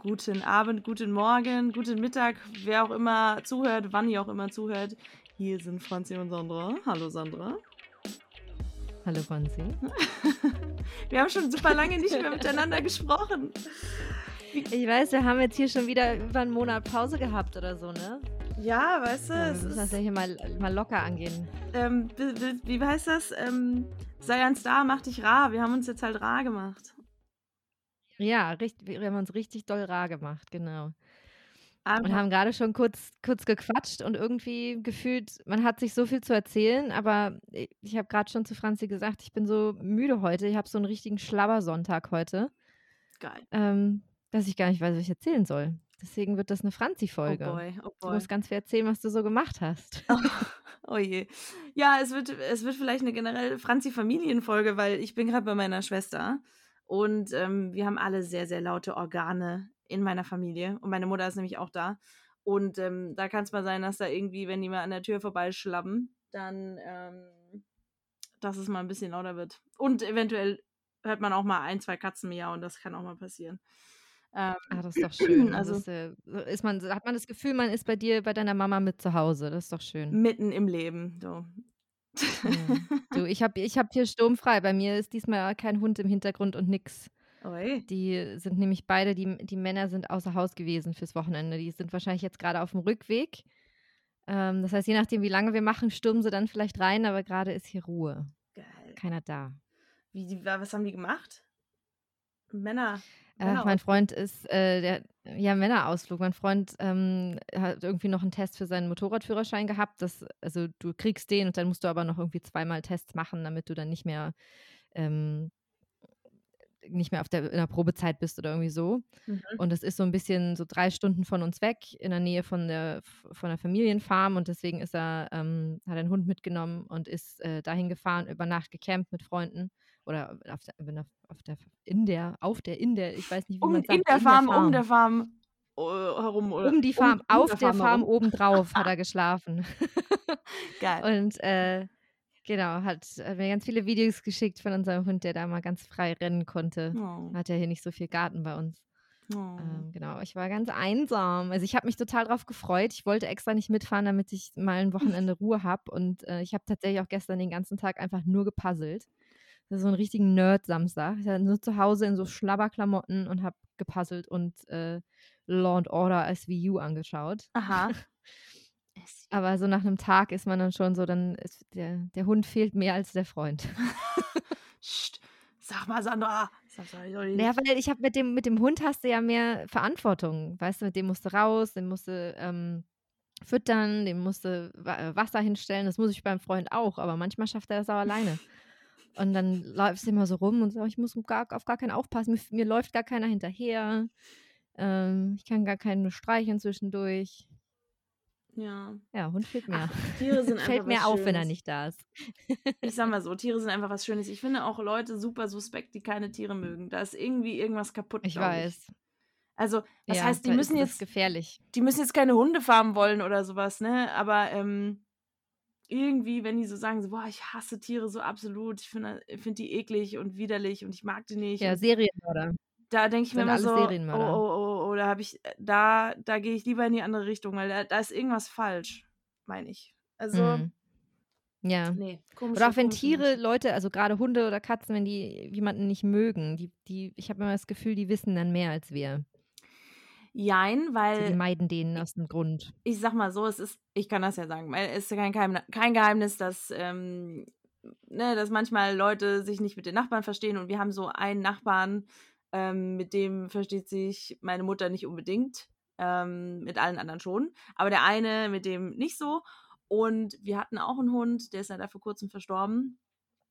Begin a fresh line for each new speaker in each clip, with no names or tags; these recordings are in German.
Guten Abend, guten Morgen, guten Mittag, wer auch immer zuhört, wann ihr auch immer zuhört. Hier sind Franzi und Sandra. Hallo Sandra.
Hallo Franzi.
wir haben schon super lange nicht mehr miteinander gesprochen.
Ich weiß, wir haben jetzt hier schon wieder über einen Monat Pause gehabt oder so, ne?
Ja, weißt du. Ja,
wir müssen das ja hier mal, mal locker angehen.
Ähm, wie, wie heißt das? Ähm, sei ein Star, mach dich rar. Wir haben uns jetzt halt rar gemacht.
Ja, richtig, wir haben uns richtig doll rar gemacht, genau. Aber und haben gerade schon kurz, kurz gequatscht und irgendwie gefühlt, man hat sich so viel zu erzählen, aber ich habe gerade schon zu Franzi gesagt, ich bin so müde heute. Ich habe so einen richtigen Schlabbersonntag heute.
Geil.
Ähm, dass ich gar nicht weiß, was ich erzählen soll. Deswegen wird das eine Franzi-Folge.
Oh boy, oh boy.
Du musst ganz viel erzählen, was du so gemacht hast.
Oh, oh je. Ja, es wird, es wird vielleicht eine generell Franzi-Familienfolge, weil ich bin gerade bei meiner Schwester. Und ähm, wir haben alle sehr, sehr laute Organe in meiner Familie. Und meine Mutter ist nämlich auch da. Und ähm, da kann es mal sein, dass da irgendwie, wenn die mal an der Tür vorbeischlappen, dann, ähm, dass es mal ein bisschen lauter wird. Und eventuell hört man auch mal ein, zwei Katzen miauen. Das kann auch mal passieren.
Ähm, ah, das ist doch schön. Also, also ist, ist man, hat man das Gefühl, man ist bei dir, bei deiner Mama mit zu Hause. Das ist doch schön.
Mitten im Leben. So.
Ja. Du, ich habe ich hab hier sturmfrei. Bei mir ist diesmal kein Hund im Hintergrund und nix.
Oi.
Die sind nämlich beide, die, die Männer sind außer Haus gewesen fürs Wochenende. Die sind wahrscheinlich jetzt gerade auf dem Rückweg. Ähm, das heißt, je nachdem, wie lange wir machen, stürmen sie dann vielleicht rein, aber gerade ist hier Ruhe.
Geil.
Keiner da.
Wie, was haben die gemacht? Männer.
Ach, mein Freund ist äh, der ja Männerausflug. Mein Freund ähm, hat irgendwie noch einen Test für seinen Motorradführerschein gehabt. Das, also du kriegst den und dann musst du aber noch irgendwie zweimal Tests machen, damit du dann nicht mehr ähm, nicht mehr auf der, in der Probezeit bist oder irgendwie so. Mhm. Und es ist so ein bisschen so drei Stunden von uns weg, in der Nähe von der, von der Familienfarm. Und deswegen ist er, ähm, hat er einen Hund mitgenommen und ist äh, dahin gefahren, über Nacht gecampt mit Freunden. Oder auf der, auf der, in der, auf der, in der, ich weiß nicht, wie
um,
man sagt.
In der, Farm, der Farm, um der Farm herum. Oder
um die Farm, um, auf der Farm, Farm obendrauf hat er geschlafen.
Geil.
Und äh, Genau, hat, hat, mir ganz viele Videos geschickt von unserem Hund, der da mal ganz frei rennen konnte. Oh. Hat ja hier nicht so viel Garten bei uns. Oh. Ähm, genau, ich war ganz einsam. Also ich habe mich total drauf gefreut. Ich wollte extra nicht mitfahren, damit ich mal ein Wochenende Ruhe habe. Und äh, ich habe tatsächlich auch gestern den ganzen Tag einfach nur gepuzzelt. Das ist so ein richtigen Nerd-Samstag. Ich war nur zu Hause in so Schlabberklamotten und habe gepuzzelt und äh, Law and Order SVU angeschaut.
Aha.
Aber so nach einem Tag ist man dann schon so, dann ist der, der Hund fehlt mehr als der Freund.
Sag mal, Sandra.
Naja, weil ich habe mit dem, mit dem Hund hast du ja mehr Verantwortung. Weißt du, mit dem musst du raus, den musst du ähm, füttern, dem musst du äh, Wasser hinstellen. Das muss ich beim Freund auch, aber manchmal schafft er das auch alleine. Und dann läufst du immer so rum und sagst, ich muss gar, auf gar keinen aufpassen, mir, mir läuft gar keiner hinterher. Ähm, ich kann gar keinen streicheln zwischendurch.
Ja.
Ja, Hund fehlt mir.
Ach, Tiere sind
Fällt mir auf, wenn er nicht da ist.
ich sag mal so, Tiere sind einfach was Schönes. Ich finde auch Leute super suspekt, die keine Tiere mögen. Da ist irgendwie irgendwas kaputt.
Ich weiß.
Ich. Also, was ja, heißt, die müssen jetzt.
gefährlich.
Die müssen jetzt keine Hunde farmen wollen oder sowas, ne? Aber ähm, irgendwie, wenn die so sagen, so, boah, ich hasse Tiere so absolut, ich finde find die eklig und widerlich und ich mag die nicht.
Ja, Serien, oder?
Da denke ich mir immer so, oh, oh, oh, oh, da habe ich, äh, da, da gehe ich lieber in die andere Richtung, weil da, da ist irgendwas falsch, meine ich. Also, mhm.
ja. Nee, komisch. Oder auch wenn Tiere, Leute, also gerade Hunde oder Katzen, wenn die jemanden nicht mögen, die, die, ich habe immer das Gefühl, die wissen dann mehr als wir.
Jein, weil.
Sie meiden den aus dem Grund.
Ich sag mal so, es ist, ich kann das ja sagen, weil es ist kein, Geheimnis, kein Geheimnis dass, ähm, ne, dass manchmal Leute sich nicht mit den Nachbarn verstehen und wir haben so einen Nachbarn, ähm, mit dem versteht sich meine Mutter nicht unbedingt. Ähm, mit allen anderen schon. Aber der eine mit dem nicht so. Und wir hatten auch einen Hund, der ist leider vor kurzem verstorben.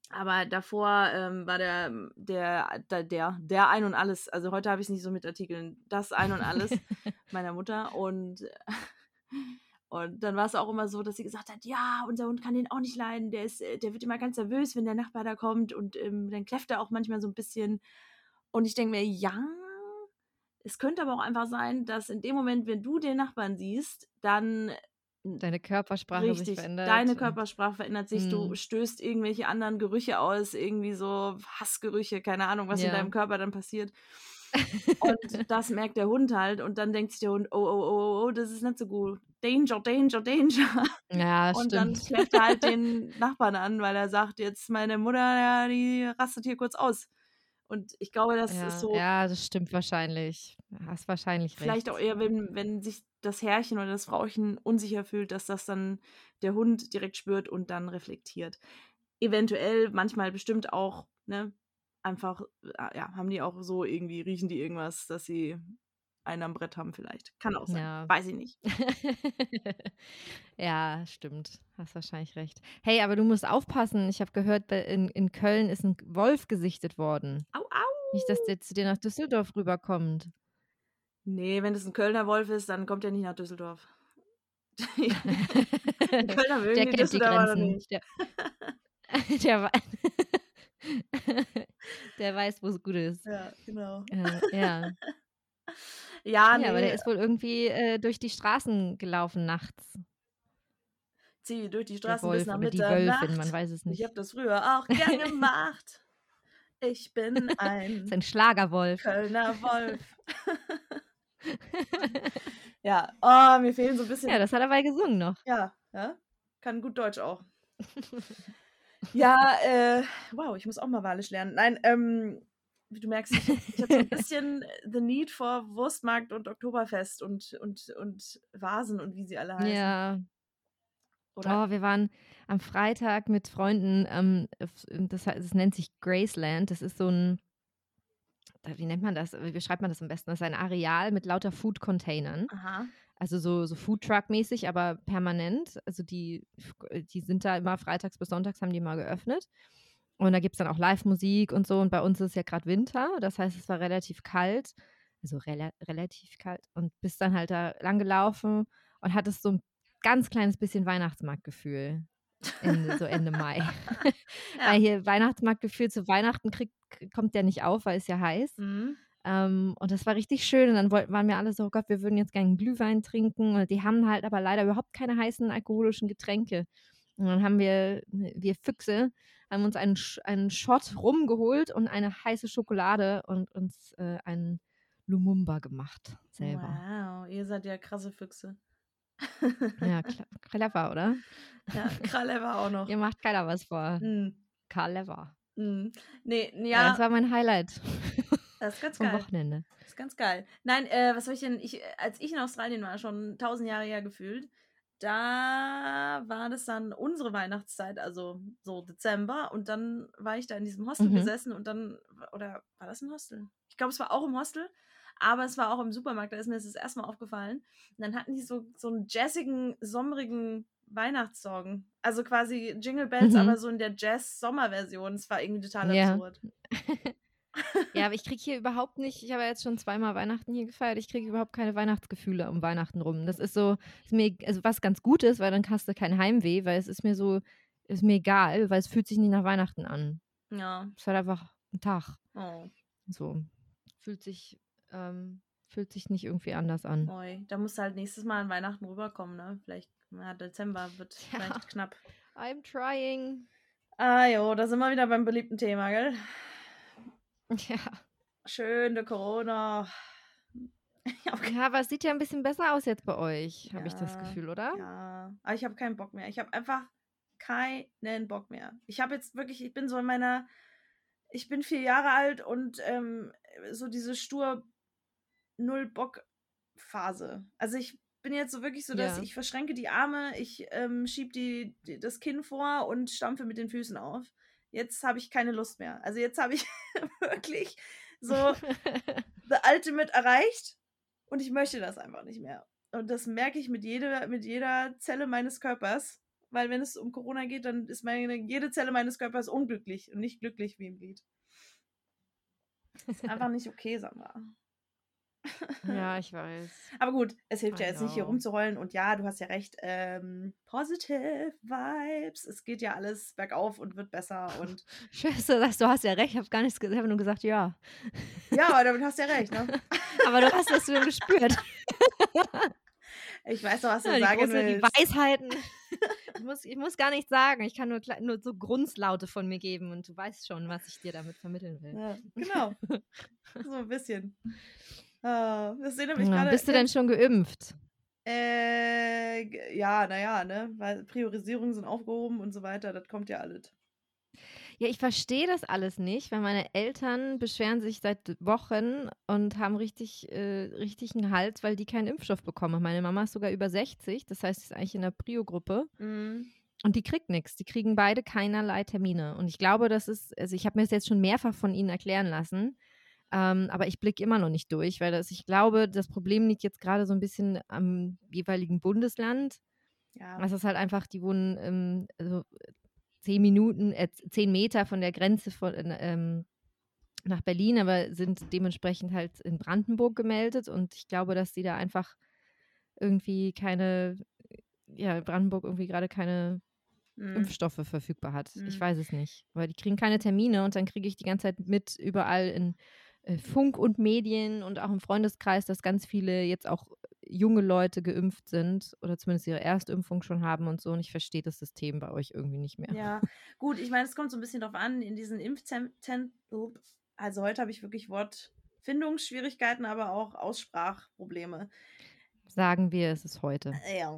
Aber davor ähm, war der, der, der, der, der Ein und Alles. Also heute habe ich es nicht so mit Artikeln. Das Ein und Alles meiner Mutter. Und, und dann war es auch immer so, dass sie gesagt hat, ja, unser Hund kann den auch nicht leiden. Der, ist, der wird immer ganz nervös, wenn der Nachbar da kommt. Und ähm, dann kläfft er auch manchmal so ein bisschen. Und ich denke mir, ja, es könnte aber auch einfach sein, dass in dem Moment, wenn du den Nachbarn siehst, dann
Deine Körpersprache richtig, sich verändert.
Deine Körpersprache verändert sich. Hm. Du stößt irgendwelche anderen Gerüche aus, irgendwie so Hassgerüche, keine Ahnung, was ja. in deinem Körper dann passiert. Und das merkt der Hund halt und dann denkt sich der Hund, oh, oh, oh, oh, oh das ist nicht so gut. Danger, Danger, Danger.
Ja,
Und
stimmt.
dann schlägt er halt den Nachbarn an, weil er sagt, jetzt meine Mutter, ja, die rastet hier kurz aus. Und ich glaube, das
ja,
ist so,
ja, das stimmt wahrscheinlich. Hast wahrscheinlich
vielleicht
recht.
auch eher, wenn, wenn sich das Herrchen oder das Frauchen unsicher fühlt, dass das dann der Hund direkt spürt und dann reflektiert. Eventuell, manchmal bestimmt auch, ne, einfach, äh, ja, haben die auch so irgendwie, riechen die irgendwas, dass sie einen am Brett haben vielleicht. Kann auch sein.
Ja.
Weiß ich nicht.
ja, stimmt. Hast wahrscheinlich recht. Hey, aber du musst aufpassen. Ich habe gehört, in, in Köln ist ein Wolf gesichtet worden.
Au, au.
Nicht, dass der zu dir nach Düsseldorf rüberkommt.
Nee, wenn das ein Kölner Wolf ist, dann kommt er nicht nach Düsseldorf. Die Kölner mögen
der
die
die
Düsseldorfer
Grenzen.
nicht.
Der, der, der weiß, wo es gut ist.
Ja, genau.
Äh, ja.
Ja, nee,
ja, aber der ist wohl irgendwie äh, durch die Straßen gelaufen nachts.
zieh durch die Straßen bis nach Mitternacht.
Wölfin, man weiß es
Ich
nicht.
habe das früher auch gern gemacht. Ich bin
Das
ein
ist ein Schlagerwolf.
Kölner Wolf. ja, oh, mir fehlen so ein bisschen.
Ja, das hat er bei gesungen noch.
Ja, ja, kann gut Deutsch auch. ja, äh, wow, ich muss auch mal Walisch lernen. Nein, ähm, wie du merkst, ich, ich habe so ein bisschen the need for Wurstmarkt und Oktoberfest und, und, und Vasen und wie sie alle heißen.
Ja.
Oder?
Oh, wir waren am Freitag mit Freunden, ähm, das, das nennt sich Graceland. Das ist so ein, äh, wie nennt man das? Wie schreibt man das am besten? Das ist ein Areal mit lauter Food-Containern.
Aha.
Also so, so Foodtruck-mäßig, aber permanent. Also die, die sind da immer freitags bis sonntags haben die mal geöffnet. Und da gibt es dann auch Live-Musik und so. Und bei uns ist ja gerade Winter. Das heißt, es war relativ kalt. Also rela relativ kalt. Und bist dann halt da lang gelaufen und hattest so ein ganz kleines bisschen Weihnachtsmarktgefühl. Ende, so Ende Mai.
Ja.
Weil hier Weihnachtsmarktgefühl zu Weihnachten kriegt, kommt der nicht auf, weil es ja heiß.
Mhm.
Ähm, und das war richtig schön. Und dann wollten, waren wir alle so, oh Gott, wir würden jetzt gerne Glühwein trinken. Und die haben halt aber leider überhaupt keine heißen alkoholischen Getränke. Und dann haben wir, wir Füchse, haben uns einen, einen Shot rumgeholt und eine heiße Schokolade und uns äh, einen Lumumba gemacht selber.
Wow, ihr seid ja krasse Füchse.
Ja, clever, oder?
ja, Kralever auch noch.
Ihr macht keiner was vor.
Mhm.
Clever.
Mhm. Nee,
Ja,
ja,
das war mein Highlight
das ist ganz
vom
geil.
Wochenende.
Das ist ganz geil. Nein, äh, was soll ich denn? Ich, als ich in Australien war, schon tausend Jahre her gefühlt, da war das dann unsere Weihnachtszeit, also so Dezember. Und dann war ich da in diesem Hostel
Mhm.
gesessen und dann, oder war das ein Hostel? Ich glaube, es war auch im Hostel, aber es war auch im Supermarkt, da ist mir das das erste Mal aufgefallen. Und dann hatten die so, so einen jazzigen, sommerigen Weihnachtssong. Also quasi Jingle Bells,
Mhm.
aber so in der Jazz-Sommer-Version. Es war irgendwie total absurd.
Ja, aber ich kriege hier überhaupt nicht, ich habe ja jetzt schon zweimal Weihnachten hier gefeiert, ich kriege überhaupt keine Weihnachtsgefühle um Weihnachten rum. Das ist so, ist mir, also was ganz gut ist, weil dann hast du kein Heimweh, weil es ist mir so, ist mir egal, weil es fühlt sich nicht nach Weihnachten an.
Ja.
Es ist halt einfach ein Tag.
Oh.
So. Fühlt sich, ähm, fühlt sich nicht irgendwie anders an.
Oi, da musst du halt nächstes Mal an Weihnachten rüberkommen, ne? Vielleicht, ja, Dezember wird
Ja.
vielleicht knapp.
I'm trying.
Ah jo, da sind wir wieder beim beliebten Thema, gell?
Ja.
Schöne Corona. Ja, okay.
ja, aber es sieht ja ein bisschen besser aus jetzt bei euch, habe ich das Gefühl, oder?
ja, aber ich habe keinen Bock mehr. Ich habe einfach keinen Bock mehr. Ich habe jetzt wirklich, ich bin so in meiner, ich bin vier Jahre alt und ähm, so diese stur null Bock Phase. Also ich bin jetzt so wirklich so, dass
Ja.
ich verschränke die Arme, ich ähm, schieb die, die, das Kinn vor und stampfe mit den Füßen auf. Jetzt habe ich keine Lust mehr. Also jetzt habe ich wirklich so the ultimate erreicht und ich möchte das einfach nicht mehr. Und das merke ich mit jeder, mit jeder Zelle meines Körpers, weil wenn es um Corona geht, dann ist meine, jede Zelle meines Körpers unglücklich und nicht glücklich wie im Lied. Das ist einfach nicht okay, Sandra.
Ja, ich weiß.
Aber gut, es hilft
I
ja jetzt nicht hier
know.
rumzuheulen und ja, du hast ja recht, ähm, positive Vibes. Es geht ja alles bergauf und wird besser und
du sagst, du hast ja recht, ich habe gar nichts gesagt, ich habe nur gesagt, ja.
ja, aber damit hast du ja recht, ne?
Aber du hast das schon gespürt.
Ich weiß doch, was du
Ja, die,
sagen
große, die
willst.
Weisheiten. ich, muss, ich muss gar nicht sagen. Ich kann nur, nur so Grunzlaute von mir geben und du weißt schon, was ich dir damit vermitteln will.
Ja, genau. so ein bisschen. Ah, das erinnert mich
Ja,
gerade.
bist du denn schon geimpft?
Äh, ja, naja, ne? Weil Priorisierungen sind aufgehoben und so weiter, das kommt ja alles.
Ja, ich verstehe das alles nicht, weil meine Eltern beschweren sich seit Wochen und haben richtig, äh, richtig einen Hals, weil die keinen Impfstoff bekommen. Meine Mama ist sogar über 60, das heißt, sie ist eigentlich in der Prio-Gruppe.
Mhm.
Und die kriegt nichts. Die kriegen beide keinerlei Termine. Und ich glaube, das ist, also ich habe mir das jetzt schon mehrfach von ihnen erklären lassen, ähm, aber ich blicke immer noch nicht durch, weil das, ich glaube, das Problem liegt jetzt gerade so ein bisschen am jeweiligen Bundesland.
Ja.
Das ist halt einfach, die wohnen ähm, also zehn Minuten, äh, zehn Meter von der Grenze von, ähm, nach Berlin, aber sind dementsprechend halt in Brandenburg gemeldet. Und ich glaube, dass die da einfach irgendwie keine, ja, Brandenburg irgendwie gerade keine
Mhm.
Impfstoffe verfügbar hat. Ich
Mhm.
weiß es nicht. Weil die kriegen keine Termine und dann kriege ich die ganze Zeit mit überall in äh, Funk und Medien und auch im Freundeskreis, dass ganz viele jetzt auch junge Leute geimpft sind oder zumindest ihre Erstimpfung schon haben und so. Und ich verstehe das System bei euch irgendwie nicht mehr.
Ja, gut, ich meine, es kommt so ein bisschen drauf an, in diesen Impfzentren, also heute habe ich wirklich Wortfindungsschwierigkeiten, aber auch Aussprachprobleme.
Sagen wir, es ist heute.
Ja.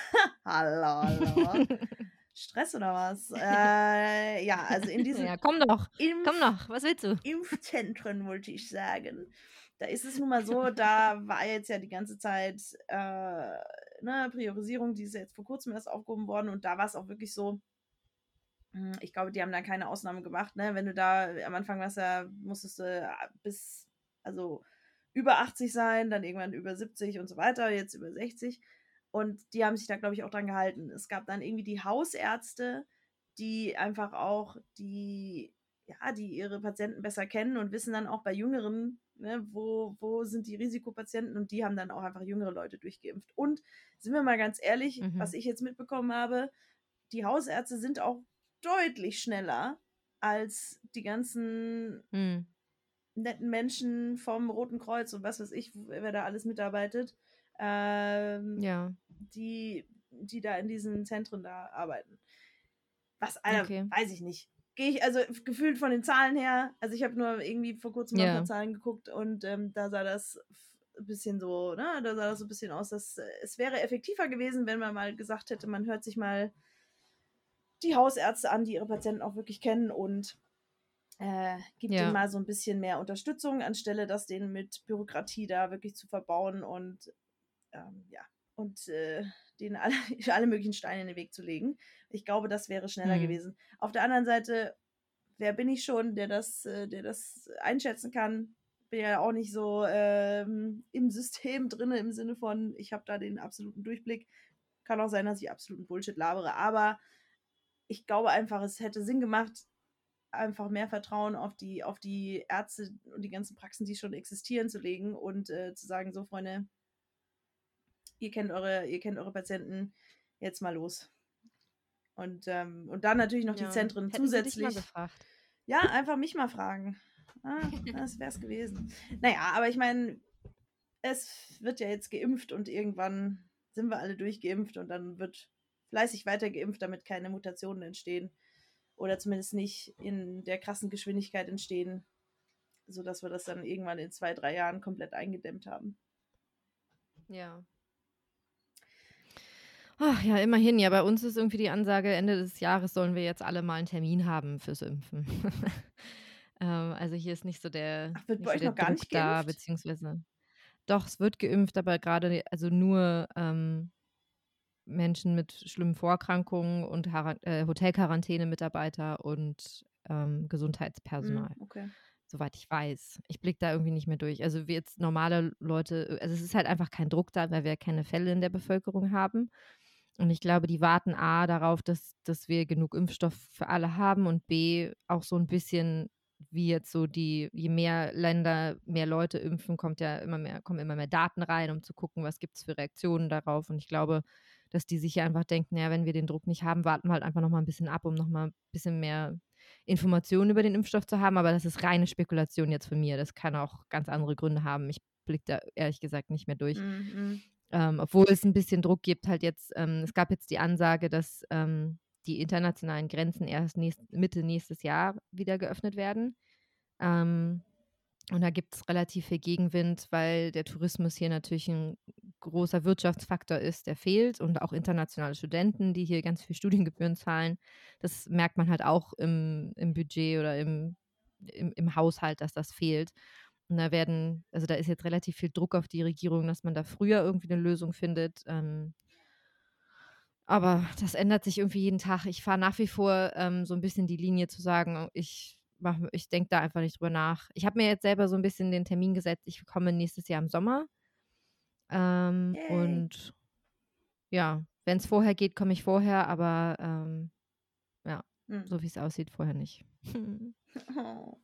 hallo, hallo. Stress oder was? Äh, ja, also in diesen
Ja, komm doch,
Impf
komm doch, was willst du?
Impfzentren, wollte ich sagen. Da ist es nun mal so, da war jetzt ja die ganze Zeit äh, ne, Priorisierung, die ist ja jetzt vor kurzem erst aufgehoben worden und da war es auch wirklich so, hm, ich glaube, die haben da keine Ausnahme gemacht, ne? Wenn du da am Anfang warst, ja, musstest du bis, also über 80 sein, dann irgendwann über 70 und so weiter, jetzt über 60. Und die haben sich da, glaube ich, auch dran gehalten. Es gab dann irgendwie die Hausärzte, die einfach auch die, ja, die ihre Patienten besser kennen und wissen dann auch bei Jüngeren, ne, wo, wo sind die Risikopatienten und die haben dann auch einfach jüngere Leute durchgeimpft. Und sind wir mal ganz ehrlich,
Mhm.
was ich jetzt mitbekommen habe, die Hausärzte sind auch deutlich schneller als die ganzen
Hm.
netten Menschen vom Roten Kreuz und was weiß ich, wer da alles mitarbeitet, ähm,
Ja,
die, die da in diesen Zentren da arbeiten. Was, Alter,
Okay.
weiß ich nicht. Gehe ich, also gefühlt von den Zahlen her, also ich habe nur irgendwie vor kurzem mal ein paar Zahlen geguckt und ähm, da sah das ein bisschen so, ne, da sah das so ein bisschen aus, dass äh, es wäre effektiver gewesen, wenn man mal gesagt hätte, man hört sich mal die Hausärzte an, die ihre Patienten auch wirklich kennen und äh, gibt
Ja.
denen mal so ein bisschen mehr Unterstützung, anstelle das denen mit Bürokratie da wirklich zu verbauen und ähm, ja, und äh, denen alle, alle möglichen Steine in den Weg zu legen. Ich glaube, das wäre schneller
Hm.
gewesen. Auf der anderen Seite, wer bin ich schon, der das, äh, der das einschätzen kann? Bin ja auch nicht so ähm, im System drin, im Sinne von, ich habe da den absoluten Durchblick. Kann auch sein, dass ich absoluten Bullshit labere, aber ich glaube einfach, es hätte Sinn gemacht, einfach mehr Vertrauen auf die, auf die Ärzte und die ganzen Praxen, die schon existieren, zu legen und äh, zu sagen, so Freunde, ihr kennt eure, ihr kennt eure Patienten, jetzt mal los. Und, ähm, und dann natürlich noch
Ja.
die Zentren zusätzlich. Ja, einfach mich mal fragen. Ah, das wäre es gewesen. Naja, aber ich meine, es wird ja jetzt geimpft und irgendwann sind wir alle durchgeimpft und dann wird fleißig weiter geimpft, damit keine Mutationen entstehen. Oder zumindest nicht in der krassen Geschwindigkeit entstehen, sodass wir das dann irgendwann in zwei, drei Jahren komplett eingedämmt haben.
Ja. Ach ja, immerhin. Ja, bei uns ist irgendwie die Ansage, Ende des Jahres sollen wir jetzt alle mal einen Termin haben fürs Impfen. ähm, also hier ist nicht so der,
Ach, wird bei
so
euch
der
noch gar
Druck
nicht
da,
geimpft?
beziehungsweise doch, es wird geimpft, aber gerade also nur ähm, Menschen mit schlimmen Vorerkrankungen und äh, Hotelquarantäne-Mitarbeiter und ähm, Gesundheitspersonal
Hm, okay.
soweit ich weiß. Ich blicke da irgendwie nicht mehr durch. Also wie jetzt normale Leute, also es ist halt einfach kein Druck da, weil wir keine Fälle in der Bevölkerung haben. Und ich glaube, die warten A darauf, dass, dass wir genug Impfstoff für alle haben und B auch so ein bisschen wie jetzt so die, je mehr Länder mehr Leute impfen, kommt ja immer mehr, kommen immer mehr Daten rein, um zu gucken, was gibt es für Reaktionen darauf. Und ich glaube, dass die sich ja einfach denken, ja, wenn wir den Druck nicht haben, warten wir halt einfach noch mal ein bisschen ab, um noch mal ein bisschen mehr Informationen über den Impfstoff zu haben. Aber das ist reine Spekulation jetzt von mir. Das kann auch ganz andere Gründe haben. Ich blicke da ehrlich gesagt nicht mehr durch.
Hm, hm.
Ähm, obwohl es ein bisschen Druck gibt, halt jetzt, ähm, es gab jetzt die Ansage, dass ähm, die internationalen Grenzen erst nächst, Mitte nächstes Jahr wieder geöffnet werden. Ähm, und da gibt es relativ viel Gegenwind, weil der Tourismus hier natürlich ein großer Wirtschaftsfaktor ist, der fehlt und auch internationale Studenten, die hier ganz viel Studiengebühren zahlen. Das merkt man halt auch im, im Budget oder im, im, im Haushalt, dass das fehlt. Und da werden, also da ist jetzt relativ viel Druck auf die Regierung, dass man da früher irgendwie eine Lösung findet. Ähm, aber das ändert sich irgendwie jeden Tag. Ich fahre nach wie vor ähm, so ein bisschen die Linie zu sagen, ich mach, ich denke da einfach nicht drüber nach. Ich habe mir jetzt selber so ein bisschen den Termin gesetzt, ich komme nächstes Jahr im Sommer. Ähm, und ja, wenn es vorher geht, komme ich vorher, aber ähm, ja, hm. so wie es aussieht, vorher nicht.
oh.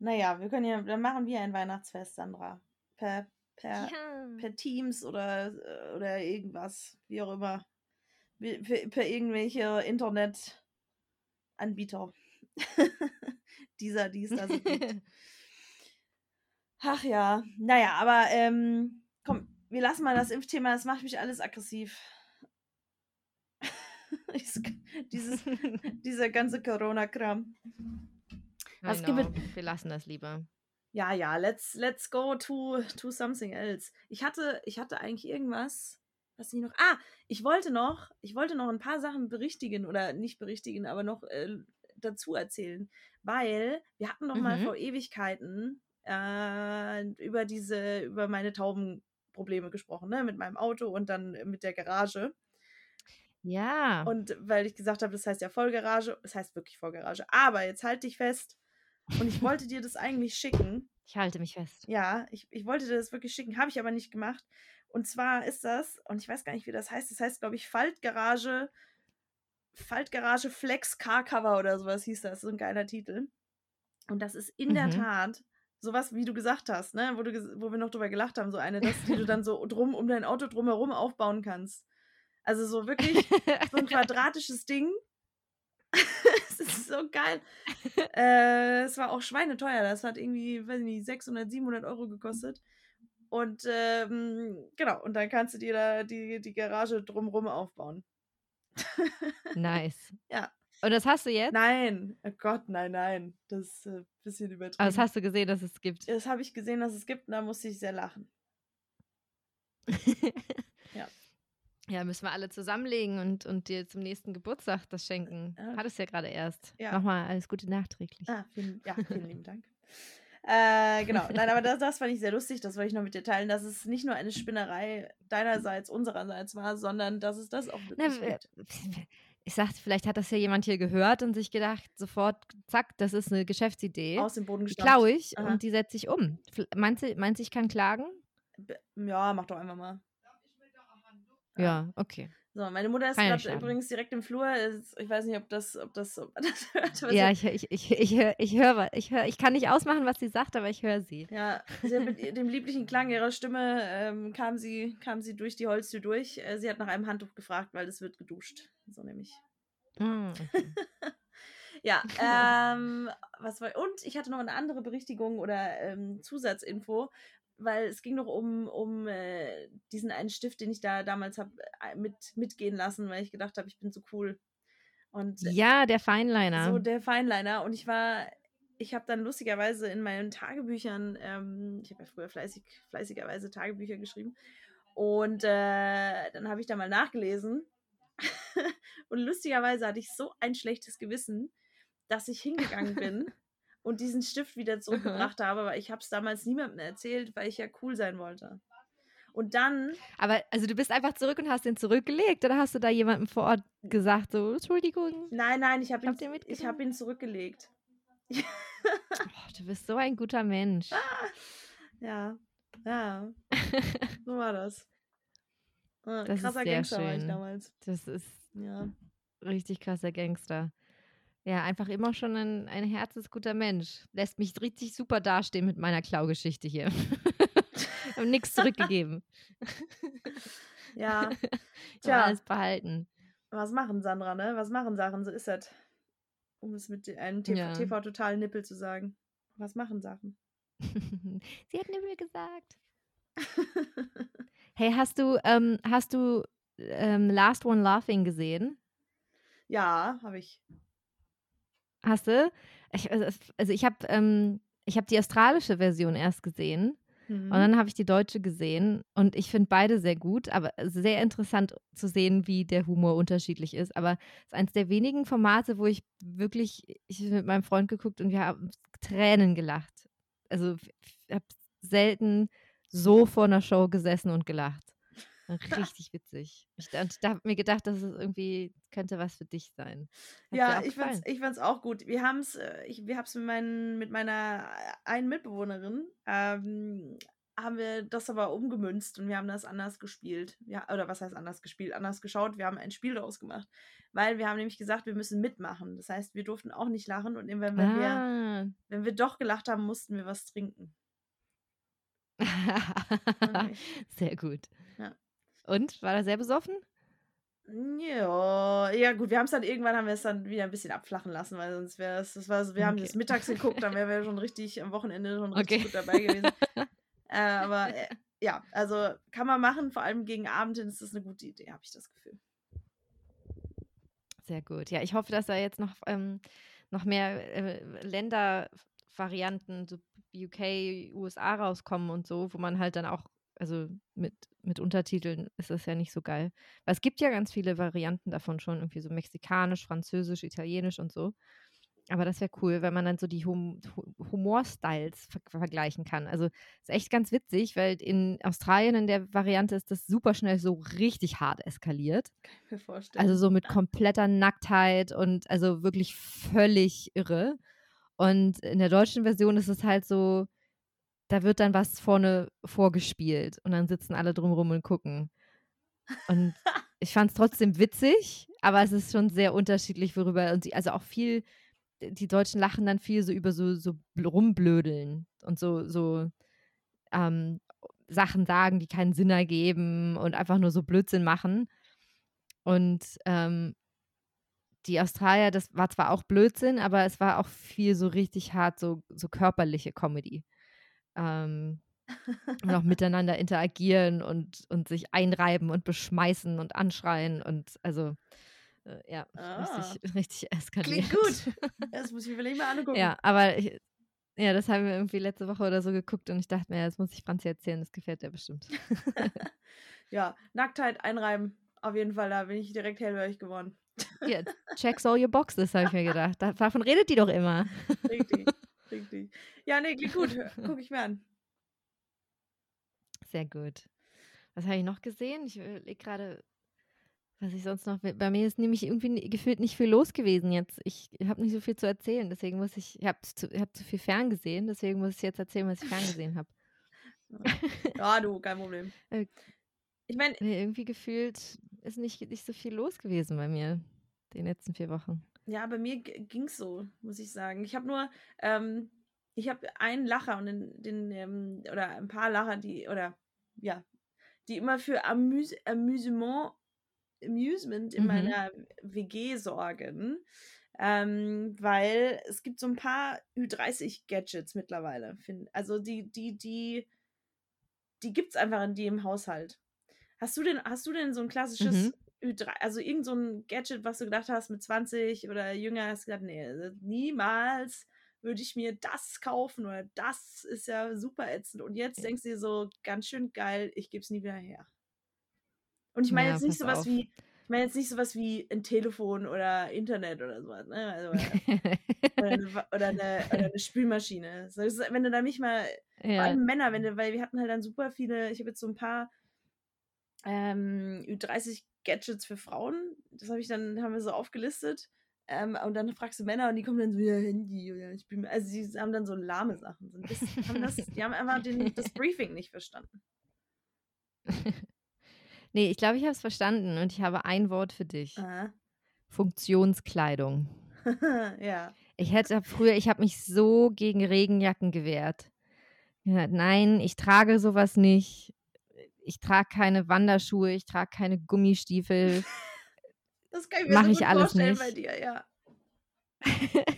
Naja, wir können ja, dann machen wir ein Weihnachtsfest, Sandra. Per, per, ja. per Teams oder, oder irgendwas, wie auch immer. Per, per irgendwelche Internetanbieter. Dieser, die es da so gibt. Ach ja, naja, aber ähm, komm, wir lassen mal das Impfthema, das macht mich alles aggressiv. Dieses, dieser ganze Corona-Kram.
Was gibt Wir lassen das lieber.
Ja, ja, let's, let's go to, to something else. Ich hatte, ich hatte eigentlich irgendwas, was ich noch. Ah, ich wollte noch, ich wollte noch ein paar Sachen berichtigen oder nicht berichtigen, aber noch äh, dazu erzählen, weil wir hatten noch mhm. mal vor Ewigkeiten äh, über diese, über meine Taubenprobleme gesprochen, ne? Mit meinem Auto und dann mit der Garage.
Ja.
Und weil ich gesagt habe, das heißt ja Vollgarage, es das heißt wirklich Vollgarage. Aber jetzt halte dich fest. Und ich wollte dir das eigentlich schicken.
Ich halte mich fest.
Ja, ich, ich wollte dir das wirklich schicken, habe ich aber nicht gemacht. Und zwar ist das, und ich weiß gar nicht, wie das heißt, das heißt, glaube ich, Faltgarage Faltgarage Flex Car Cover oder sowas hieß das. So ein geiler Titel. Und das ist in mhm. der Tat sowas, wie du gesagt hast, ne? Wo, du, wo wir noch drüber gelacht haben, so eine, das, die du dann so drum um dein Auto drumherum aufbauen kannst. Also so wirklich so ein quadratisches Ding. So geil. Äh, es war auch schweineteuer. Das hat irgendwie, weiß ich nicht, 600, 700 Euro gekostet. Und ähm, genau, und dann kannst du dir da die, die Garage drumherum aufbauen.
nice.
Ja.
Und das hast du jetzt?
Nein, oh Gott, nein, nein. Das ist ein äh, bisschen übertrieben.
Aber das hast du gesehen, dass es gibt.
Das habe ich gesehen, dass es gibt und da musste ich sehr lachen.
ja. Müssen wir alle zusammenlegen und, und dir zum nächsten Geburtstag das schenken. Ja. Hattest ja gerade erst. Ja. Nochmal alles Gute nachträglich.
Ah, vielen, ja, vielen lieben Dank. Äh, genau. Nein, aber das, das fand ich sehr lustig, das wollte ich noch mit dir teilen, dass es nicht nur eine Spinnerei deinerseits, unsererseits war, sondern dass es das auch wirklich Na, gibt.
Ich sagte, vielleicht hat das ja jemand hier gehört und sich gedacht, sofort, zack, das ist eine Geschäftsidee.
Aus dem Boden
gestampft. Klau ich Aha. und die setze ich um. Meinst du, meinst du, ich kann klagen?
Ja, mach doch einfach mal.
Ja, okay.
So, meine Mutter ist gerade übrigens direkt im Flur. Ich weiß nicht, ob das, ob das, ob
das hört. Ja, ich, ich, ich, ich, höre, ich, hör, ich, hör, ich kann nicht ausmachen, was sie sagt, aber ich höre sie.
Ja, sie mit dem lieblichen Klang ihrer Stimme ähm, kam, sie, kam sie durch die Holztür durch. Äh, sie hat nach einem Handtuch gefragt, weil es wird geduscht. So nämlich. Mm, okay. ja, ähm, was war. Und ich hatte noch eine andere Berichtigung oder ähm, Zusatzinfo weil es ging noch um, um äh, diesen einen Stift, den ich da damals habe äh, mit, mitgehen lassen, weil ich gedacht habe, ich bin so cool. Und,
äh, ja, der Feinliner.
So, der Feinliner. Und ich war, ich habe dann lustigerweise in meinen Tagebüchern, ähm, ich habe ja früher fleißig, fleißigerweise Tagebücher geschrieben. Und äh, dann habe ich da mal nachgelesen. und lustigerweise hatte ich so ein schlechtes Gewissen, dass ich hingegangen bin und diesen Stift wieder zurückgebracht habe, weil ich habe es damals niemandem erzählt, weil ich ja cool sein wollte. Und dann.
Aber also du bist einfach zurück und hast den zurückgelegt oder hast du da jemandem vor Ort gesagt, so, Entschuldigung?
Nein, nein, ich habe ihn, ich hab ihn zurückgelegt.
oh, du bist so ein guter Mensch.
ja, ja. so war das. Ah, das krasser Gangster schön. war ich damals.
Das ist ja. richtig krasser Gangster. Ja, einfach immer schon ein, ein herzensguter Mensch. Lässt mich richtig super dastehen mit meiner Klaugeschichte hier. Haben nichts zurückgegeben.
ja.
Tja. alles behalten.
Was machen, Sandra, ne? Was machen Sachen? So ist das. Um es mit einem TV-Total-Nippel zu sagen. Was machen Sachen?
Sie hat Nippel gesagt. Hey, hast du, ähm, hast du ähm, Last One Laughing gesehen?
Ja, habe ich.
Hast du? Ich, also, also ich habe ähm, hab die australische Version erst gesehen. Mhm. Und dann habe ich die deutsche gesehen und ich finde beide sehr gut, aber sehr interessant zu sehen, wie der Humor unterschiedlich ist. Aber es ist eines der wenigen Formate, wo ich wirklich, ich mit meinem Freund geguckt und wir haben Tränen gelacht. Also ich habe selten so vor einer Show gesessen und gelacht. Richtig witzig. Ich, ich habe mir gedacht, dass es irgendwie könnte was für dich sein.
Hat ja, ich fand's, ich fand's auch gut. Wir haben es, äh, ich, wir mit, mein, mit meiner äh, einen Mitbewohnerin, ähm, haben wir das aber umgemünzt und wir haben das anders gespielt. Ja, oder was heißt anders gespielt? Anders geschaut. Wir haben ein Spiel daraus gemacht. Weil wir haben nämlich gesagt, wir müssen mitmachen. Das heißt, wir durften auch nicht lachen und wenn wir, ah. wenn wir doch gelacht haben, mussten wir was trinken.
Sehr gut. Und war er sehr besoffen?
Ja, ja gut, wir haben es dann irgendwann haben wir es dann wieder ein bisschen abflachen lassen, weil sonst wäre es, das war so, wir haben das mittags geguckt, dann wären wir schon richtig am Wochenende schon richtig okay. gut dabei gewesen. äh, aber äh, ja, also kann man machen, vor allem gegen Abend hin ist das eine gute Idee, habe ich das Gefühl.
Sehr gut. Ja, ich hoffe, dass da jetzt noch, ähm, noch mehr äh, Ländervarianten, so UK, USA rauskommen und so, wo man halt dann auch also mit, mit Untertiteln ist das ja nicht so geil. Weil es gibt ja ganz viele Varianten davon schon, irgendwie so mexikanisch, französisch, italienisch und so. Aber das wäre cool, wenn man dann so die hum Humorstyles ver vergleichen kann. Also ist echt ganz witzig, weil in Australien in der Variante ist das super schnell so richtig hart eskaliert.
Kann ich mir vorstellen.
Also so mit kompletter Nacktheit und also wirklich völlig irre. Und in der deutschen Version ist es halt so, da wird dann was vorne vorgespielt und dann sitzen alle drumrum und gucken. Und ich fand es trotzdem witzig, aber es ist schon sehr unterschiedlich, worüber, und die, also auch viel, die Deutschen lachen dann viel so über so, so rumblödeln und so, so ähm, Sachen sagen, die keinen Sinn ergeben und einfach nur so Blödsinn machen. Und ähm, die Australier, das war zwar auch Blödsinn, aber es war auch viel so richtig hart, so, so körperliche Comedy ähm, und auch miteinander interagieren und, und sich einreiben und beschmeißen und anschreien und also äh, ja, ah, richtig, richtig eskaliert.
Klingt gut. Das muss ich vielleicht mal angucken.
Ja, aber ich, ja, das haben wir irgendwie letzte Woche oder so geguckt und ich dachte mir, das muss ich Franzi erzählen, das gefällt dir bestimmt.
ja, Nacktheit einreiben, auf jeden Fall, da bin ich direkt hellhörig geworden.
Ja, checks all your boxes, habe ich mir gedacht. Davon redet die doch immer.
Richtig. Richtig. Ja, nee, klingt gut. Guck ich mir an.
Sehr gut. Was habe ich noch gesehen? Ich überlege gerade, was ich sonst noch. Bei mir ist nämlich irgendwie gefühlt nicht viel los gewesen jetzt. Ich habe nicht so viel zu erzählen, deswegen muss ich. Ich habe zu, hab zu viel ferngesehen, deswegen muss ich jetzt erzählen, was ich ferngesehen habe.
Ja, du, kein Problem.
Äh, ich meine. Irgendwie gefühlt ist nicht, nicht so viel los gewesen bei mir, die letzten vier Wochen.
Ja, bei mir ging es so, muss ich sagen. Ich habe nur, ähm, ich habe einen Lacher und den, den ähm, oder ein paar Lacher, die, oder ja, die immer für Amüs Amüsement, Amusement in mhm. meiner WG sorgen. Ähm, weil es gibt so ein paar Ü30-Gadgets mittlerweile. Find, also die, die, die, die gibt es einfach in dem Haushalt. Hast du denn, hast du denn so ein klassisches mhm. Ü3, also irgend so ein Gadget, was du gedacht hast mit 20 oder jünger, hast gedacht, nee, also niemals würde ich mir das kaufen oder das ist ja super ätzend. Und jetzt denkst du dir so, ganz schön geil, ich gebe es nie wieder her. Und ich meine ja, jetzt nicht sowas auf. wie, ich meine jetzt nicht sowas wie ein Telefon oder Internet oder sowas, ne? Also, oder, eine, oder, eine, oder eine Spülmaschine. So, wenn du da nicht mal, ja. vor allem Männer, wenn du, weil wir hatten halt dann super viele, ich habe jetzt so ein paar ähm, 30 Gadgets für Frauen. Das habe ich dann, haben wir so aufgelistet. Ähm, und dann fragst du Männer und die kommen dann so, ja, Handy oder ich bin, also sie haben dann so lahme Sachen. So bisschen, haben das, die haben einfach den, das Briefing nicht verstanden.
nee, ich glaube, ich habe es verstanden und ich habe ein Wort für dich. Aha. Funktionskleidung.
ja.
Ich hätte früher, ich habe mich so gegen Regenjacken gewehrt. Ja, nein, ich trage sowas nicht ich trage keine Wanderschuhe, ich trage keine Gummistiefel.
Das kann ich mir Mach so ich alles nicht. bei dir, ja.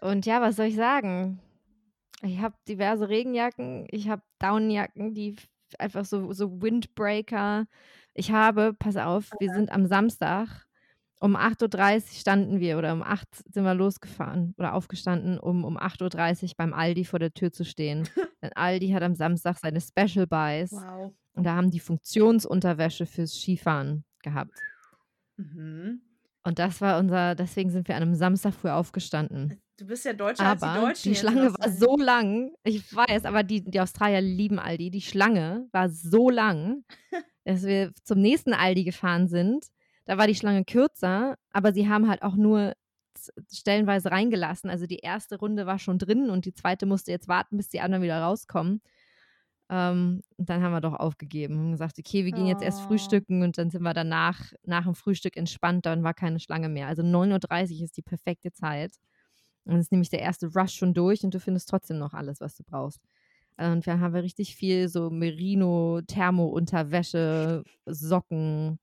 Und ja, was soll ich sagen? Ich habe diverse Regenjacken, ich habe Daunenjacken, die einfach so, so Windbreaker. Ich habe, pass auf, wir sind am Samstag um 8.30 Uhr standen wir oder um 8 sind wir losgefahren oder aufgestanden, um um 8.30 Uhr beim Aldi vor der Tür zu stehen. Denn Aldi hat am Samstag seine Special Buys.
Wow.
Und da haben die Funktionsunterwäsche fürs Skifahren gehabt.
Mhm.
Und das war unser, deswegen sind wir an einem Samstag früh aufgestanden.
Du bist ja Deutscher als die
Aber
Deutschen.
die Schlange war
denn?
so lang, ich weiß, aber die, die Australier lieben Aldi. Die Schlange war so lang, dass wir zum nächsten Aldi gefahren sind. Da war die Schlange kürzer, aber sie haben halt auch nur stellenweise reingelassen. Also die erste Runde war schon drin und die zweite musste jetzt warten, bis die anderen wieder rauskommen. Ähm, und dann haben wir doch aufgegeben und gesagt, okay, wir gehen jetzt erst
Oh.
frühstücken und dann sind wir danach, nach dem Frühstück entspannt, dann war keine Schlange mehr. Also 9.30 Uhr ist die perfekte Zeit. Und ist nämlich der erste Rush schon durch und du findest trotzdem noch alles, was du brauchst. Und wir haben wir richtig viel so Merino, Thermo-Unterwäsche, Socken,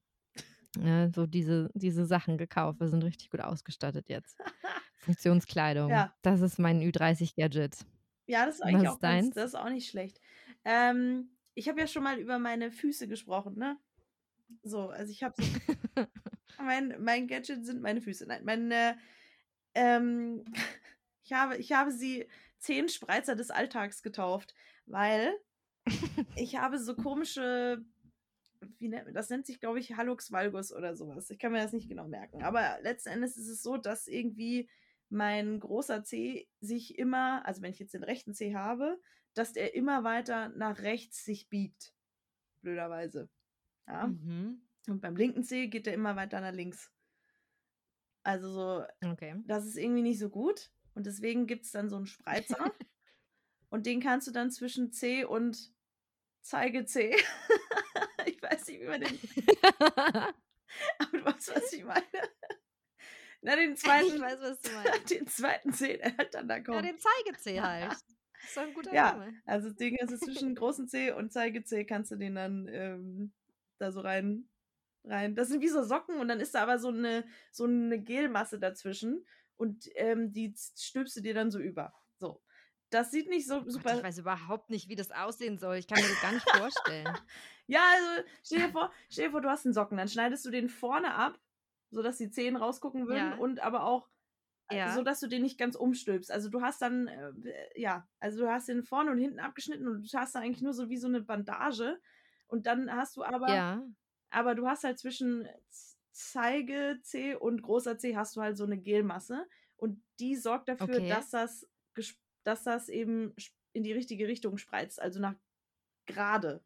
ja, so diese, diese Sachen gekauft. Wir sind richtig gut ausgestattet jetzt. Funktionskleidung.
Ja.
Das ist mein Ü30-Gadget.
Ja, das ist
Was
eigentlich
ist
auch ganz,
deins?
das ist auch nicht schlecht. Ähm, ich habe ja schon mal über meine Füße gesprochen, ne? So, also ich habe so, mein, mein Gadget sind meine Füße. Nein, meine, ähm, ich habe, ich habe sie zehn Spreizer des Alltags getauft, weil ich habe so komische, wie nennt, das nennt sich, glaube ich, Hallux valgus oder sowas. Ich kann mir das nicht genau merken. Aber letzten Endes ist es so, dass irgendwie mein großer Zeh sich immer, also wenn ich jetzt den rechten Zeh habe, dass der immer weiter nach rechts sich biegt. Blöderweise. Ja.
Mhm.
Und beim linken Zeh geht der immer weiter nach links. Also so,
Okay.
das ist irgendwie nicht so gut. Und deswegen gibt es dann so einen Spreizer. und den kannst du dann zwischen C und ich weiß nicht, wie man den. Aber du weißt, was ich meine. Na, den zweiten,
weiß, was du meinst.
den zweiten C, der halt dann da
Ja,
kommt.
den Zeigezeh halt. Das ist doch ein guter
Ja.
Name.
Also das Ding ist, also zwischen großen C und Zeige-C kannst du den dann ähm, da so rein, rein. Das sind wie so Socken und dann ist da aber so eine, so eine Gelmasse dazwischen und ähm, die stülpst du dir dann so über. Das sieht nicht so
Gott,
super.
ich weiß überhaupt nicht, wie das aussehen soll. Ich kann mir das gar nicht vorstellen.
Ja, also stell dir vor, stell dir vor, du hast einen Socken, dann schneidest du den vorne ab, sodass die Zehen rausgucken würden
Ja.
und aber auch äh,
Ja.
so, dass du den nicht ganz umstülpst. Also du hast dann, äh, ja, also du hast den vorne und hinten abgeschnitten und du hast dann eigentlich nur so wie so eine Bandage und dann hast du aber,
ja.
aber du hast halt zwischen Zeige C und großer C hast du halt so eine Gelmasse und die sorgt dafür,
Okay.
dass das, ges- dass das eben in die richtige Richtung spreizt, also nach gerade.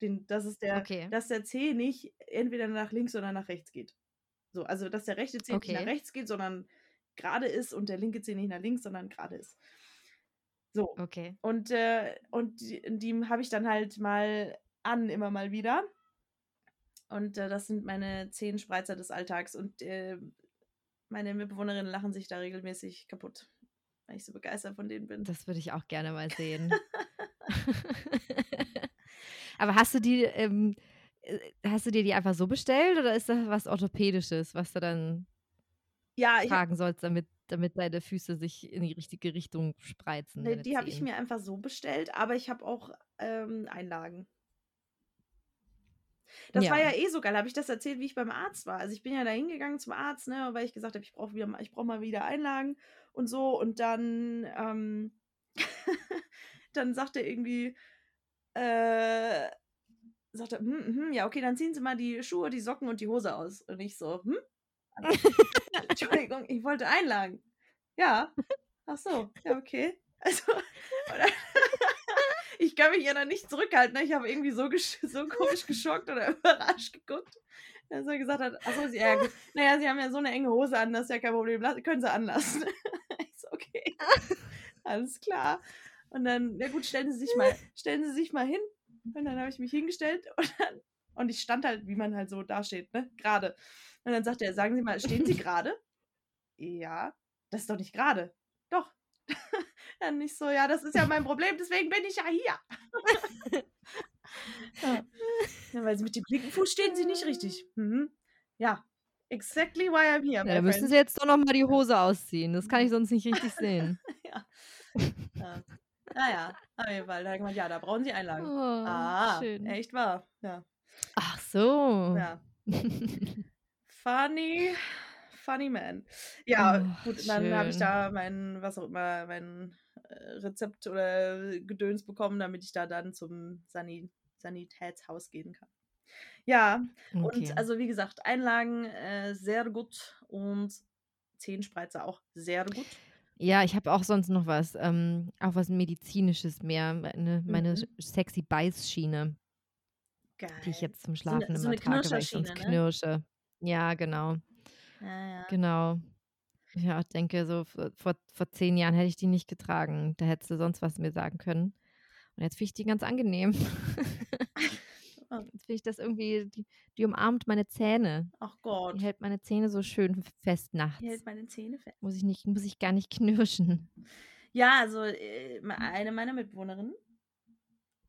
Den, dass es der,
Okay.
dass der C nicht entweder nach links oder nach rechts geht. So, also dass der rechte C nicht nach
Okay.
rechts geht, sondern gerade ist und der linke C nicht nach links, sondern gerade ist. So.
Okay.
Und, äh, und die, die habe ich dann halt mal an, immer mal wieder. Und äh, das sind meine zehn Spreizer des Alltags. Und äh, meine Mitbewohnerinnen lachen sich da regelmäßig kaputt, weil ich so begeistert von denen bin.
Das würde ich auch gerne mal sehen. Aber hast du die, ähm, äh, hast du dir die einfach so bestellt oder ist das was Orthopädisches, was du dann
Ja,
tragen sollst, damit, damit deine Füße sich in die richtige Richtung spreizen?
ne, die habe ich mir einfach so bestellt, aber ich habe auch ähm, Einlagen. Das war ja eh so geil. Habe ich das erzählt, wie ich beim Arzt war? Also ich bin ja da hingegangen zum Arzt, ne, weil ich gesagt habe, ich brauche wieder, mal- ich brauche mal wieder Einlagen und so. Und dann, ähm, dann sagt er irgendwie, äh, sagt er, hm, hm, ja, okay, dann ziehen Sie mal die Schuhe, die Socken und die Hose aus. Und ich so, hm? Entschuldigung, ich wollte Einlagen. Ja. Ach so, ja, okay. Also, und dann- ich kann mich ja dann nicht zurückhalten. Ne? Ich habe irgendwie so, so komisch geschockt oder überrascht geguckt, dass er gesagt hat, achso, sie, ja, naja, sie haben ja so eine enge Hose an, das ist ja kein Problem, können sie anlassen. ich okay, alles klar. Und dann, na gut, stellen Sie sich mal, stellen Sie sich mal hin. Und dann habe ich mich hingestellt und dann, und ich stand halt, wie man halt so dasteht, ne, gerade. Und dann sagt er, sagen Sie mal, stehen Sie gerade? Ja, das ist doch nicht gerade. Dann nicht so, ja, das ist ja mein Problem, deswegen bin ich ja hier. ja. ja, weil sie mit dem linken Fuß stehen sie nicht richtig. Mhm. Ja, exactly why I'm here.
Ja, da müssen
friend.
sie jetzt doch noch mal die Hose ausziehen. Das kann ich sonst nicht richtig sehen.
ja. ja. Naja, auf jeden Fall. Da hat gemeint, ja, da brauchen Sie Einlagen.
Oh,
ah,
schön.
echt wahr. Ja.
Ach so.
Ja. Funny, funny man. Ja,
Oh,
gut, dann habe ich da mein, was auch immer, mein äh, Rezept oder Gedöns bekommen, damit ich da dann zum Sani Sanitätshaus gehen kann. Ja,
Okay.
und also wie gesagt, Einlagen äh, sehr gut und Zehenspreizer auch sehr gut.
Ja, ich habe auch sonst noch was, ähm, auch was Medizinisches mehr, meine, meine
Mhm.
sexy Beißschiene,
Geil.
die ich jetzt zum
So eine,
Schlafen
so
immer
eine
trage, weil ich sonst
ne?
knirsche. Ja, genau,
Ja, ja.
genau. Ich auch denke, so vor, vor, zehn Jahren hätte ich die nicht getragen. Da hättest du sonst was mir sagen können. Und jetzt finde ich die ganz angenehm. Jetzt finde ich das irgendwie, die, die umarmt meine Zähne.
Ach
Die
Gott.
hält meine Zähne so schön fest nachts.
Hier hält meine Zähne fest.
Muss ich nicht, muss ich gar nicht knirschen.
Ja, also äh, eine meiner Mitbewohnerinnen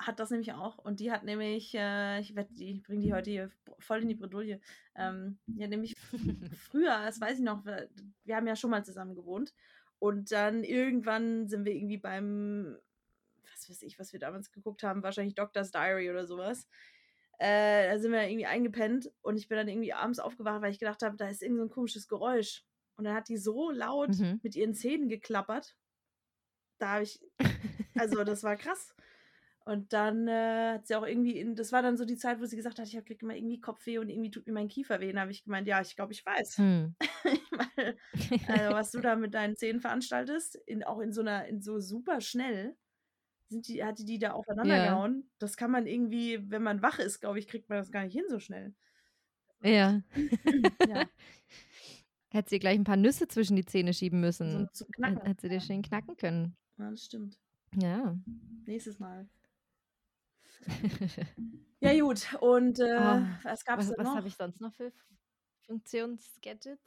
hat das nämlich auch. Und die hat nämlich, äh, ich wette, die bringe die heute hier voll in die Bredouille. Ähm, hat nämlich früher, das weiß ich noch, wir, wir haben ja schon mal zusammen gewohnt. Und dann irgendwann sind wir irgendwie beim, was weiß ich, was wir damals geguckt haben, wahrscheinlich Doctor's Diary oder sowas. Äh, da sind wir irgendwie eingepennt und ich bin dann irgendwie abends aufgewacht, weil ich gedacht habe, da ist irgend so ein komisches Geräusch. Und dann hat die so laut
Mhm.
mit ihren Zähnen geklappert. Da habe ich, also das war krass. Und dann äh, hat sie auch irgendwie, in, das war dann so die Zeit, wo sie gesagt hat, ich habe immer irgendwie Kopfweh und irgendwie tut mir mein Kiefer weh. Da habe ich gemeint, ja, ich glaube, ich weiß.
Hm.
Also, was du da mit deinen Zähnen veranstaltest, in, auch in so einer, in so super schnell, sind die, hat die die da aufeinander
Ja.
gehauen. Das kann man irgendwie, wenn man wach ist, glaube ich, kriegt man das gar nicht hin so schnell.
Ja.
Ja,
Hätte sie gleich ein paar Nüsse zwischen die Zähne schieben müssen.
so
hätte sie dir schön knacken können.
Ja, das stimmt.
Ja.
Nächstes Mal. Ja, gut. Und äh,
Oh,
was gab es denn
was
noch?
habe ich sonst noch für
Also
Funktionsgadgets?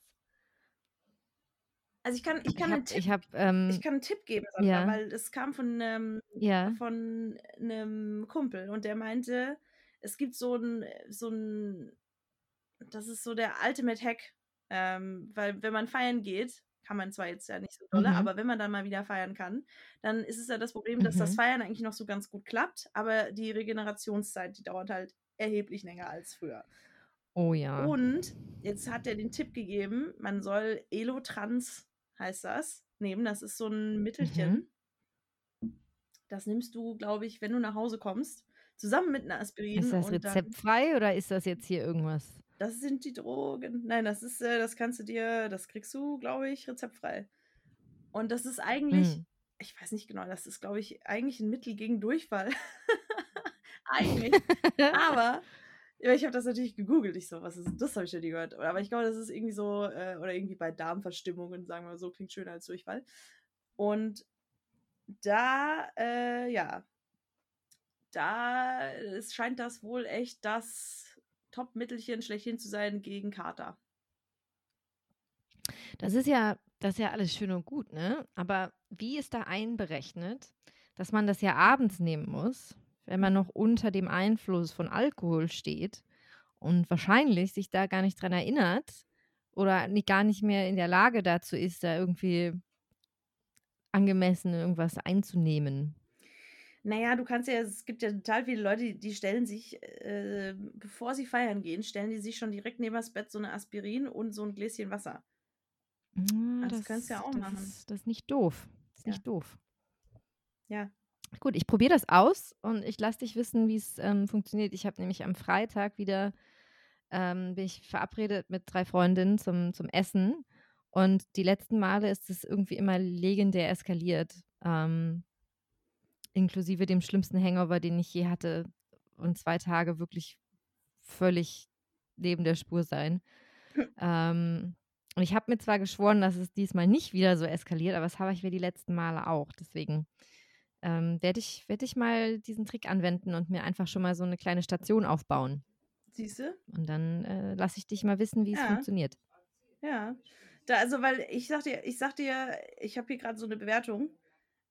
ich kann, ich
Ich
kann einen Tipp,
ich habe, ähm,
ich kann einen Tipp geben, Sandra,
ja,
weil es kam von, ähm,
ja.
von einem Kumpel und der meinte, es gibt so ein, so ein, das ist so der Ultimate Hack, ähm, weil wenn man feiern geht, kann man zwar jetzt ja nicht so dolle,
Mhm.
aber wenn man dann mal wieder feiern kann, dann ist es ja das Problem, dass das
Mhm.
Feiern eigentlich noch so ganz gut klappt, aber die Regenerationszeit, die dauert halt erheblich länger als früher.
Oh ja.
Und jetzt hat er den Tipp gegeben, man soll Elotrans, heißt das, nehmen. Das ist so ein Mittelchen.
Mhm.
Das nimmst du, glaube ich, wenn du nach Hause kommst, zusammen mit einer Aspirin.
Ist das rezeptfrei oder ist das jetzt hier irgendwas?
Das sind die Drogen. Nein, das ist, äh, das kannst du dir, das kriegst du, glaube ich, rezeptfrei. Und das ist eigentlich,
Hm.
ich weiß nicht genau, das ist, glaube ich, eigentlich ein Mittel gegen Durchfall. eigentlich. Aber ja, ich habe das natürlich gegoogelt. Ich so, was ist das? Habe ich schon nie gehört. Aber ich glaube, das ist irgendwie so, äh, oder irgendwie bei Darmverstimmungen, sagen wir mal so, klingt schöner als Durchfall. Und da, äh, ja, da es scheint das wohl echt das Top-Mittelchen schlechthin zu sein gegen Kater.
Das ist ja, das ist ja alles schön und gut, ne? Aber wie ist da einberechnet, dass man das ja abends nehmen muss, wenn man noch unter dem Einfluss von Alkohol steht und wahrscheinlich sich da gar nicht dran erinnert oder nicht, gar nicht mehr in der Lage dazu ist, da irgendwie angemessen irgendwas einzunehmen.
Naja, du kannst ja, es gibt ja total viele Leute, die- die stellen sich, äh, bevor sie feiern gehen, stellen die sich schon direkt neben das Bett so eine Aspirin und so ein Gläschen Wasser.
Ah,
Das kannst du ja auch
das
machen.
Ist, das ist nicht doof. Das ist
Ja.
nicht doof.
Ja.
Gut, ich probiere das aus und ich lasse dich wissen, wie es ähm, funktioniert. Ich habe nämlich am Freitag wieder, ähm, bin ich verabredet mit drei Freundinnen zum, zum Essen und die letzten Male ist es irgendwie immer legendär eskaliert, ähm, inklusive dem schlimmsten Hangover, den ich je hatte und zwei Tage wirklich völlig neben der Spur sein. ähm, und ich habe mir zwar geschworen, dass es diesmal nicht wieder so eskaliert, aber das habe ich mir die letzten Male auch. Deswegen ähm, werde ich, werd ich mal diesen Trick anwenden und mir einfach schon mal so eine kleine Station aufbauen.
Siehst du?
Und dann äh, lasse ich dich mal wissen, wie es
Ja.
funktioniert.
Ja. Da, also, weil ich sag dir, ich sag dir, ich habe hier gerade so eine Bewertung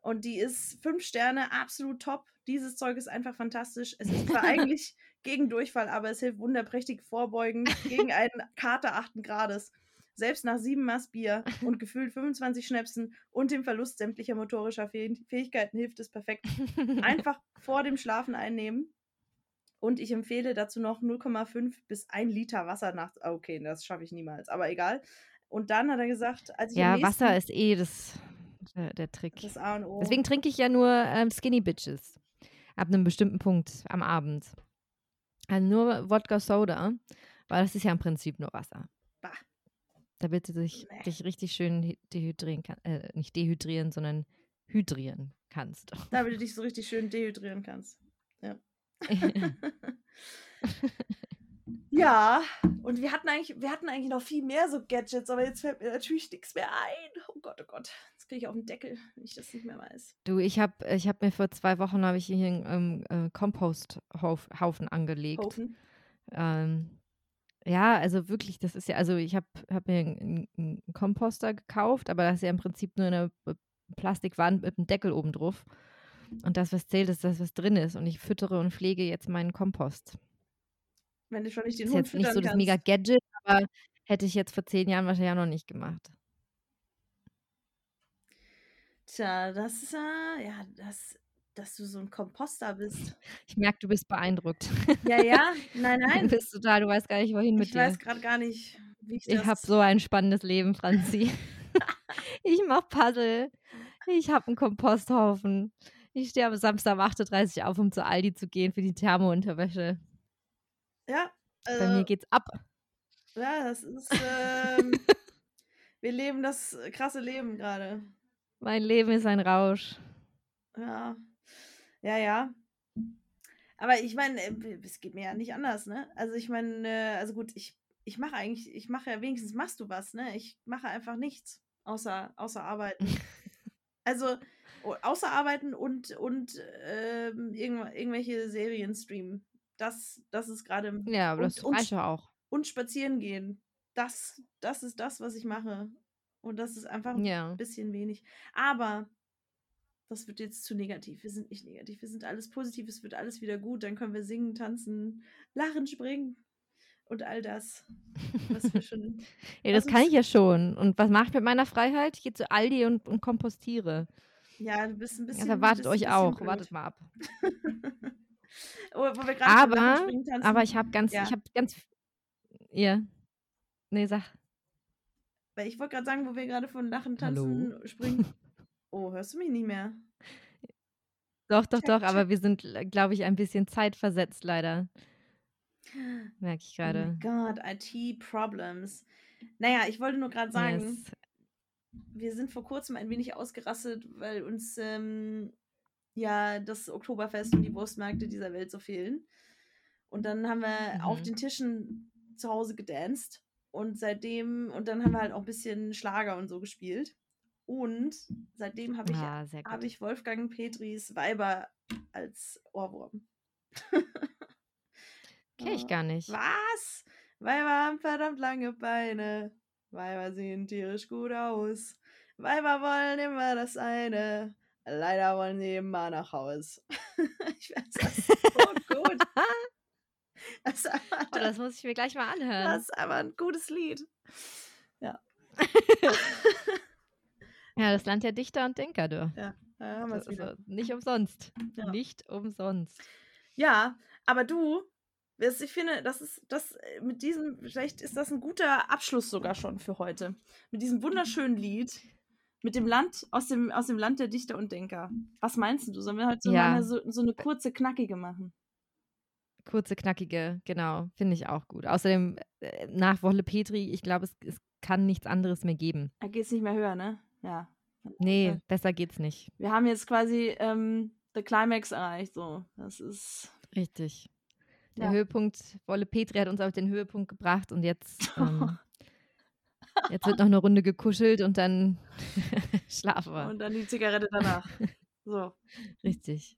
und die ist fünf Sterne, absolut top. Dieses Zeug ist einfach fantastisch. Es ist zwar eigentlich gegen Durchfall, aber es hilft wunderprächtig vorbeugend gegen einen Kater achten Grades. selbst nach sieben Maß Bier und gefühlt 25 Schnäpsen und dem Verlust sämtlicher motorischer Fäh Fähigkeiten hilft es perfekt. Einfach vor dem Schlafen einnehmen. Und ich empfehle dazu noch 0,5 bis 1 Liter Wasser nachts. Ah, okay, das schaffe ich niemals, aber egal. Und dann hat er gesagt, als ich
Ja,
nächsten,
Wasser ist eh das, der, der Trick.
das A und O.
Deswegen trinke ich ja nur ähm, Skinny Bitches. Ab einem bestimmten Punkt am Abend. Also nur Wodka Soda, weil das ist ja im Prinzip nur Wasser.
Bah.
Damit du dich,
Nee.
dich richtig schön hy- dehydrieren kannst. Äh, nicht dehydrieren, sondern hydrieren kannst.
Damit du dich so richtig schön dehydrieren kannst. Ja, und wir hatten eigentlich, wir hatten eigentlich noch viel mehr so Gadgets, aber jetzt fällt mir natürlich nichts mehr ein. Oh Gott, oh Gott. Kriege ich auf den Deckel, wenn ich das nicht mehr weiß.
du, ich habe ich hab mir vor zwei Wochen habe ich hier einen ähm, äh, Komposthaufen angelegt.
Haufen.
Ähm, ja, also wirklich, das ist ja, also ich habe hab mir einen, einen Komposter gekauft, aber das ist ja im Prinzip nur eine äh, Plastikwand mit einem Deckel oben drauf. Und das, was zählt, ist das, was drin ist. Und ich füttere und pflege jetzt meinen Kompost.
Wenn du schon nicht den
ist
Hund
jetzt nicht so das
kannst.
mega Gadget, aber hätte ich jetzt vor zehn Jahren wahrscheinlich auch noch nicht gemacht.
Tja, das ist äh, ja, das, dass du so ein Komposter bist.
Ich merke, du bist beeindruckt.
Ja, ja, nein,
Du
nein.
bist total, du weißt gar nicht, wohin mit
Ich
dir.
weiß gerade gar nicht, wie ich
Ich
das.
habe so ein spannendes Leben, Franzi. ich mache Puzzle. Ich habe einen Komposthaufen. Ich stehe am Samstag um 8.30 Uhr auf, um zu Aldi zu gehen für die Thermounterwäsche.
Ja,
Bei
also,
mir geht's ab.
ja, das ist. Ähm, wir leben das krasse Leben gerade.
Mein Leben ist ein Rausch.
Ja, ja, ja. Aber ich meine, äh, es geht mir ja nicht anders, ne? Also ich meine, äh, also gut, ich, ich mache eigentlich, ich mache ja wenigstens machst du was, ne? Ich mache einfach nichts außer, außer arbeiten. Also außer arbeiten und, und ähm, irgendw irgendwelche Serien streamen. Das, das ist gerade.
Ja, aber
und,
das reicht ja auch.
und spazieren gehen. Das, das ist das, was ich mache. Und das ist einfach ein
Ja.
bisschen wenig. Aber das wird jetzt zu negativ. Wir sind nicht negativ. Wir sind alles positiv. Es wird alles wieder gut. Dann können wir singen, tanzen, lachen, springen und all das. Was wir schon.
Ja, das kann ich ja schon. Und was mache ich mit meiner Freiheit? Ich gehe zu Aldi und, und kompostiere.
Ja, du bist ein bisschen.
Das erwartet
bist ein
euch
bisschen
auch.
blöd.
Wartet mal ab.
oh,
Aber, aber ich habe ganz,
Ja.
ich habe ganz, ja. Nee, sag.
Weil ich wollte gerade sagen, wo wir gerade von Lachen,
Hallo?
tanzen, springen. Oh, hörst du mich nicht mehr?
Doch, doch,
Check,
doch, aber wir sind, glaube ich, ein bisschen zeitversetzt leider. Merke ich
Oh
gerade.
Gott, IT-Problems. Naja, ich wollte nur gerade sagen,
Yes.
wir sind vor kurzem ein wenig ausgerastet, weil uns ähm, ja das Oktoberfest und die Wurstmärkte dieser Welt so fehlen. Und dann haben wir auf
Mhm.
den Tischen zu Hause gedanced. Und seitdem, und dann haben wir halt auch ein bisschen Schlager und so gespielt. Und seitdem habe ich,
Ah,
hab ich Wolfgang Petris Weiber als Ohrwurm.
Kenn ich
Ah.
gar nicht.
Was? Weiber haben verdammt lange Beine. Weiber sehen tierisch gut aus. Weiber wollen immer das eine. Leider wollen sie immer nach Haus. ich weiß das so gut. Das
Oh, das muss ich mir gleich mal anhören.
das ist einfach ein gutes Lied.
Ja, das Land der Dichter und Denker, du.
Ja, da haben wir es
Also,
wieder.
nicht umsonst.
Ja.
Nicht umsonst.
Ja, aber du, ich finde, das ist das äh, mit diesem, vielleicht ist das ein guter Abschluss sogar schon für heute. Mit diesem wunderschönen Lied, mit dem Land, aus dem, aus dem Land der Dichter und Denker. Was meinst du? Sollen wir halt so,
Ja.
eine, so, so eine kurze, knackige machen?
Kurze, knackige, genau, finde ich auch gut. Außerdem, äh, nach Wolle Petri, ich glaube, es, es kann nichts anderes mehr geben.
Da geht es nicht mehr höher, ne? Ja.
Nee,
Ja.
besser geht's nicht.
Wir haben jetzt quasi ähm, the Climax erreicht, so. Das ist.
Richtig. Der
Ja.
Höhepunkt, Wolle Petri hat uns auf den Höhepunkt gebracht und jetzt, ähm, jetzt wird noch eine Runde gekuschelt und dann schlafen wir.
Und dann die Zigarette danach. So.
Richtig.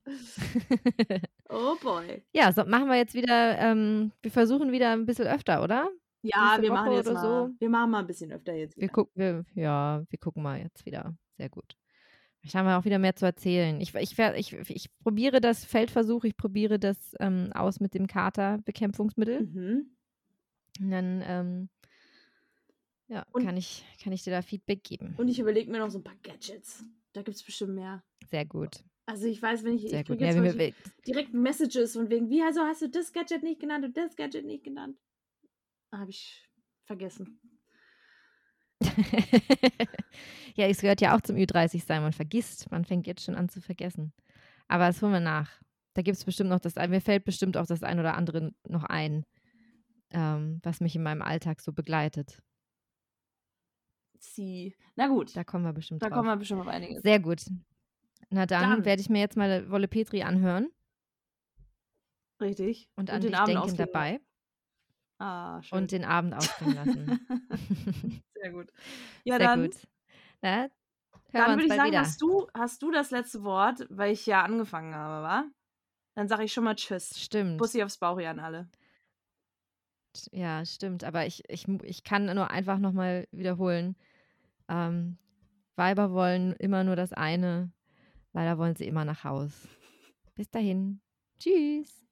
Oh boy.
ja, so machen wir jetzt wieder, ähm, wir versuchen wieder ein bisschen öfter, oder?
Ja,
Nächste
wir machen
Woche
jetzt
oder
mal.
so.
Wir machen mal ein bisschen öfter jetzt.
Wir
wieder.
gucken, wir, ja, wir gucken mal jetzt wieder. Sehr gut. Vielleicht haben wir auch wieder mehr zu erzählen. Ich, ich, ich, ich probiere das Feldversuch, ich probiere das ähm, aus mit dem Katerbekämpfungsmittel.
Mhm.
Und dann ähm, Ja,
Und-
kann ich, kann ich dir da Feedback geben.
Und ich überlege mir noch so ein paar Gadgets. Da gibt es bestimmt mehr.
Sehr gut.
Also ich weiß, wenn ich,
Sehr
ich
gut. Ja, wir,
direkt Messages von wegen, wie also hast du das Gadget nicht genannt und das Gadget nicht genannt? Habe ich vergessen.
ja, es gehört ja auch zum Ü30 sein. Man vergisst, man fängt jetzt schon an zu vergessen. Aber das holen wir nach. Da gibt es bestimmt noch das, mir fällt bestimmt auch das ein oder andere noch ein, ähm, was mich in meinem Alltag so begleitet.
Sie. Na gut,
Da kommen wir bestimmt
da
drauf.
kommen wir bestimmt auf einiges.
Sehr gut. Na dann,
Dann.
werde ich mir jetzt mal Wolle Petri anhören
Richtig.
und an
den
dich
Abend
denken dabei.
Ah, schön.
und den Abend ausklingen lassen.
Sehr gut. Ja,
Sehr
dann,
gut. Na,
dann würde ich sagen,
wieder.
hast du, hast du das letzte Wort, weil ich ja angefangen habe, wa? Dann sage ich schon mal Tschüss.
Stimmt.
Bussi aufs Bauch an alle.
Ja, stimmt. Aber ich, ich, ich kann nur einfach nochmal wiederholen. Ähm, Weiber wollen immer nur das eine. Leider wollen sie immer nach Haus. Bis dahin. Tschüss.